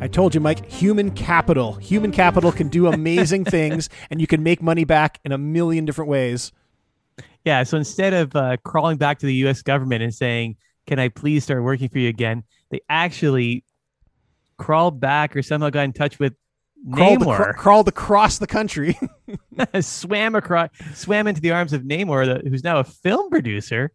I told you, Mike, human capital. Human capital can do amazing things, and you can make money back in a million different ways. Yeah. So instead of uh, crawling back to the U.S. government and saying, "Can I please start working for you again?" they actually crawled back or somehow got in touch with Crawled, Namor. acro- crawled across the country. swam across, swam into the arms of Namor, the, who's now a film producer,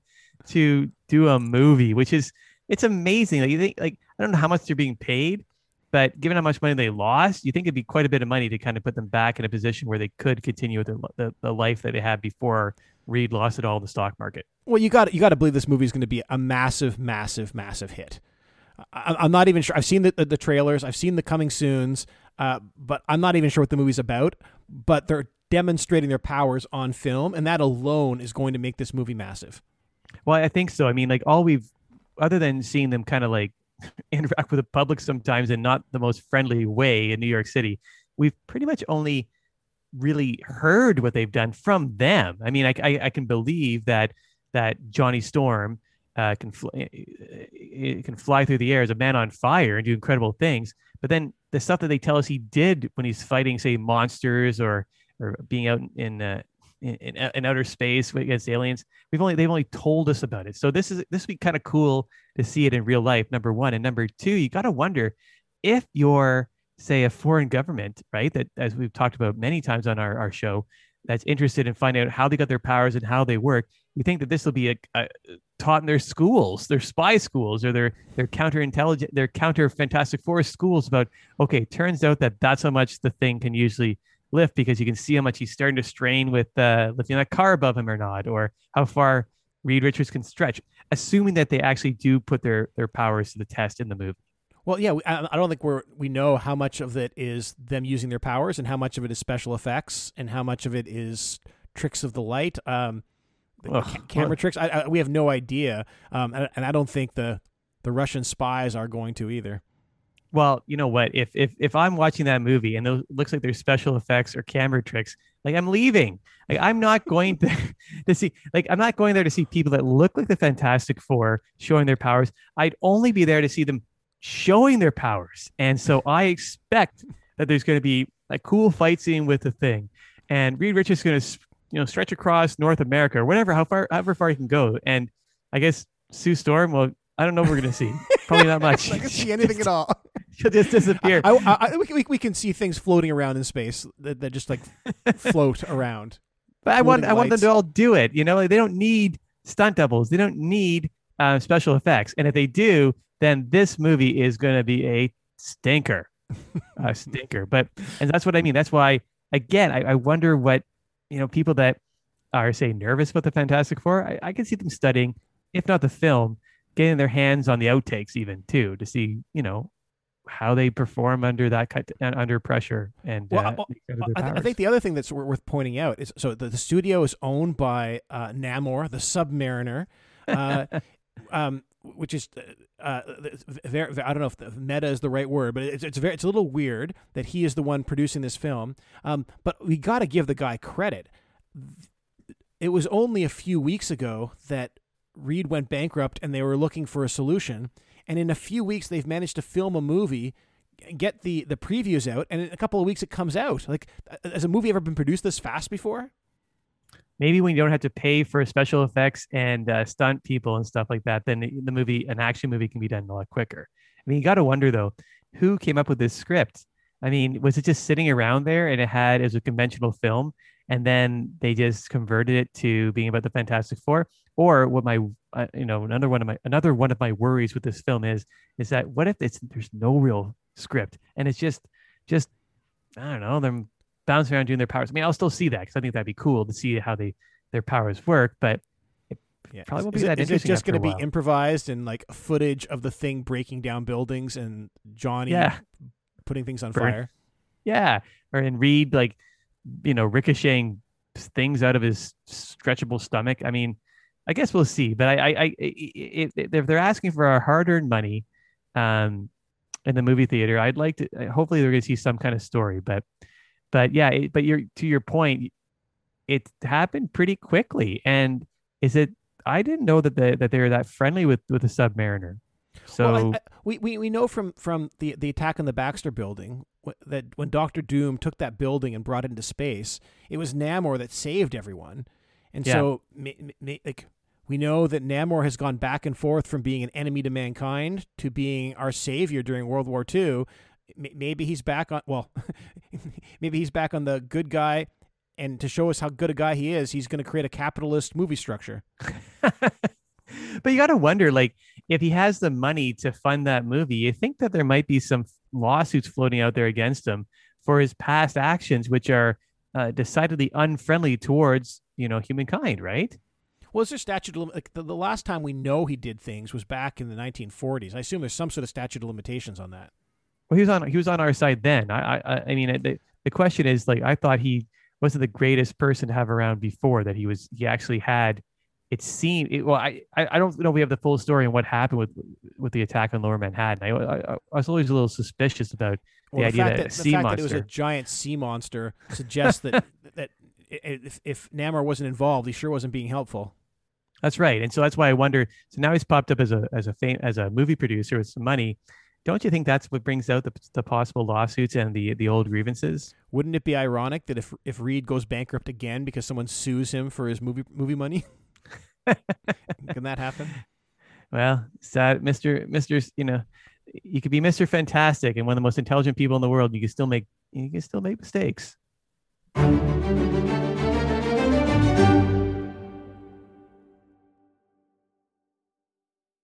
to do a movie, which is it's amazing. Like you think, like I don't know how much they're being paid, but given how much money they lost, you think it'd be quite a bit of money to kind of put them back in a position where they could continue with their, the the life that they had before Reed lost it all in the stock market. well, you got you got to believe this movie is going to be a massive, massive, massive hit. I, I'm not even sure. I've seen the, the, the trailers. I've seen the coming soon's, uh, but I'm not even sure what the movie's about. But they're demonstrating their powers on film, and that alone is going to make this movie massive. Well, I think so. I mean, like all we've, other than seeing them kind of like interact with the public sometimes in not the most friendly way in New York City, we've pretty much only really heard what they've done from them. I mean, I, I, I can believe that that Johnny Storm uh, can fl- can fly through the air as a man on fire and do incredible things. But then the stuff that they tell us he did when he's fighting, say, monsters or or being out in uh, in, in, uh, in outer space against aliens, we've only they've only told us about it. So this is this would be kind of cool to see it in real life. Number one, and number two, you got to wonder if you're say a foreign government, right? That as we've talked about many times on our, our show, that's interested in finding out how they got their powers and how they work. You think that this will be a, a taught in their schools, their spy schools, or their their counterintelligence, their counter Fantastic Four schools about. Okay, turns out that that's how much the thing can usually lift because you can see how much he's starting to strain with uh, lifting that car above him or not, or how far Reed Richards can stretch. Assuming that they actually do put their their powers to the test in the movie. Well, yeah, I, I don't think we're we know how much of it is them using their powers, and how much of it is special effects, and how much of it is tricks of the light, um, the Ugh, ca- camera well- tricks. I, I, we have no idea, um, and, and I don't think the the Russian spies are going to either. Well, you know what? If if if I'm watching that movie and it looks like there's special effects or camera tricks, like I'm leaving. Like I'm not going to to see like I'm not going there to see people that look like the Fantastic Four showing their powers. I'd only be there to see them showing their powers. And so I expect that there's going to be a cool fight scene with the thing. And Reed Richards is going to you know stretch across North America or whatever how far however far he can go. And I guess Sue Storm, well, I don't know what we're going to see. Probably not much. I can see anything at all. She'll just disappear. I, I, I, we, can- we, can see things floating around in space that, that just like float around. But I want floating I want them to all do it. You know, like, they don't need stunt doubles. They don't need uh, special effects. And if they do, then this movie is going to be a stinker, a stinker. But and that's what I mean. That's why again, I, I wonder what you know people that are say nervous about the Fantastic Four. I, I can see them studying, if not the film, getting their hands on the outtakes even too to see you know how they perform under that kind under pressure and Well, uh, well, make out of Well, their I, th- I think the other thing that's worth pointing out is so the, the studio is owned by uh, Namor, the Submariner, uh, um, which is uh, uh, very, I don't know if the meta is the right word, but it's it's very it's a little weird that he is the one producing this film. Um, but we got to give the guy credit. It was only a few weeks ago that Reed went bankrupt and they were looking for a solution. And in a few weeks, they've managed to film a movie, get the the previews out, and in a couple of weeks, it comes out. Like, uh, has a movie ever been produced this fast before? maybe when you don't have to pay for special effects and uh, stunt people and stuff like that, then the movie, an action movie, can be done a lot quicker. I mean, you got to wonder though, who came up with this script? I mean, was it just sitting around there and it had as a conventional film, and then they just converted it to being about the Fantastic Four? Or what my, uh, you know, another one of my another one of my worries with this film is, is that what if it's there's no real script and it's just, just I don't know, them bouncing around doing their powers. I mean, I'll still see that because I think that'd be cool to see how they their powers work, but Yeah. Probably won't is be it- that is it just going to be improvised and like footage of the thing breaking down buildings and Johnny yeah, putting things on Burn- fire? yeah, or and Reed like, you know, ricocheting things out of his stretchable stomach. I mean, I guess we'll see. But I, I, I if, they're asking for our hard-earned money, um, in the movie theater, I'd like to. Hopefully, they're going to see some kind of story. But, but yeah, it, but you're to your point, it happened pretty quickly. And is it? I didn't know that the, that they were that friendly with with the Submariner. So well, I, I, we, we we know from from the the attack on the Baxter building that when Doctor Doom took that building and brought it into space, it was Namor that saved everyone, and Yeah. so like we know that Namor has gone back and forth from being an enemy to mankind to being our savior during World War II. Maybe he's back on well, maybe he's back on the good guy, and to show us how good a guy he is, he's going to create a capitalist movie structure. but you got to wonder like if he has the money to fund that movie you think that there might be some lawsuits floating out there against him for his past actions which are uh, decidedly unfriendly towards you know humankind right Well, is there statute of like the, the last time we know he did things was back in the 1940s? I assume there's some sort of statute of limitations on that. well he was on he was on our side then i i, I mean the, the question is like i thought he wasn't the greatest person to have around before that he was he actually had it seemed it, well I, I don't know if we have the full story on what happened with with the attack on lower manhattan i i, I was always a little suspicious about The Well, idea fact that that, the fact that it was a giant sea monster suggests that that if, if Namor wasn't involved, he sure wasn't being helpful. That's right, and so that's why I wonder. So now he's popped up as a as a fame as a movie producer with some money. Don't you think that's what brings out the, the possible lawsuits and the the old grievances? Wouldn't it be ironic that if if Reed goes bankrupt again because someone sues him for his movie movie money? Can that happen? Well, sad, Mister Mister. You know, you could be Mister Fantastic and one of the most intelligent people in the world. You can still make you can still make mistakes.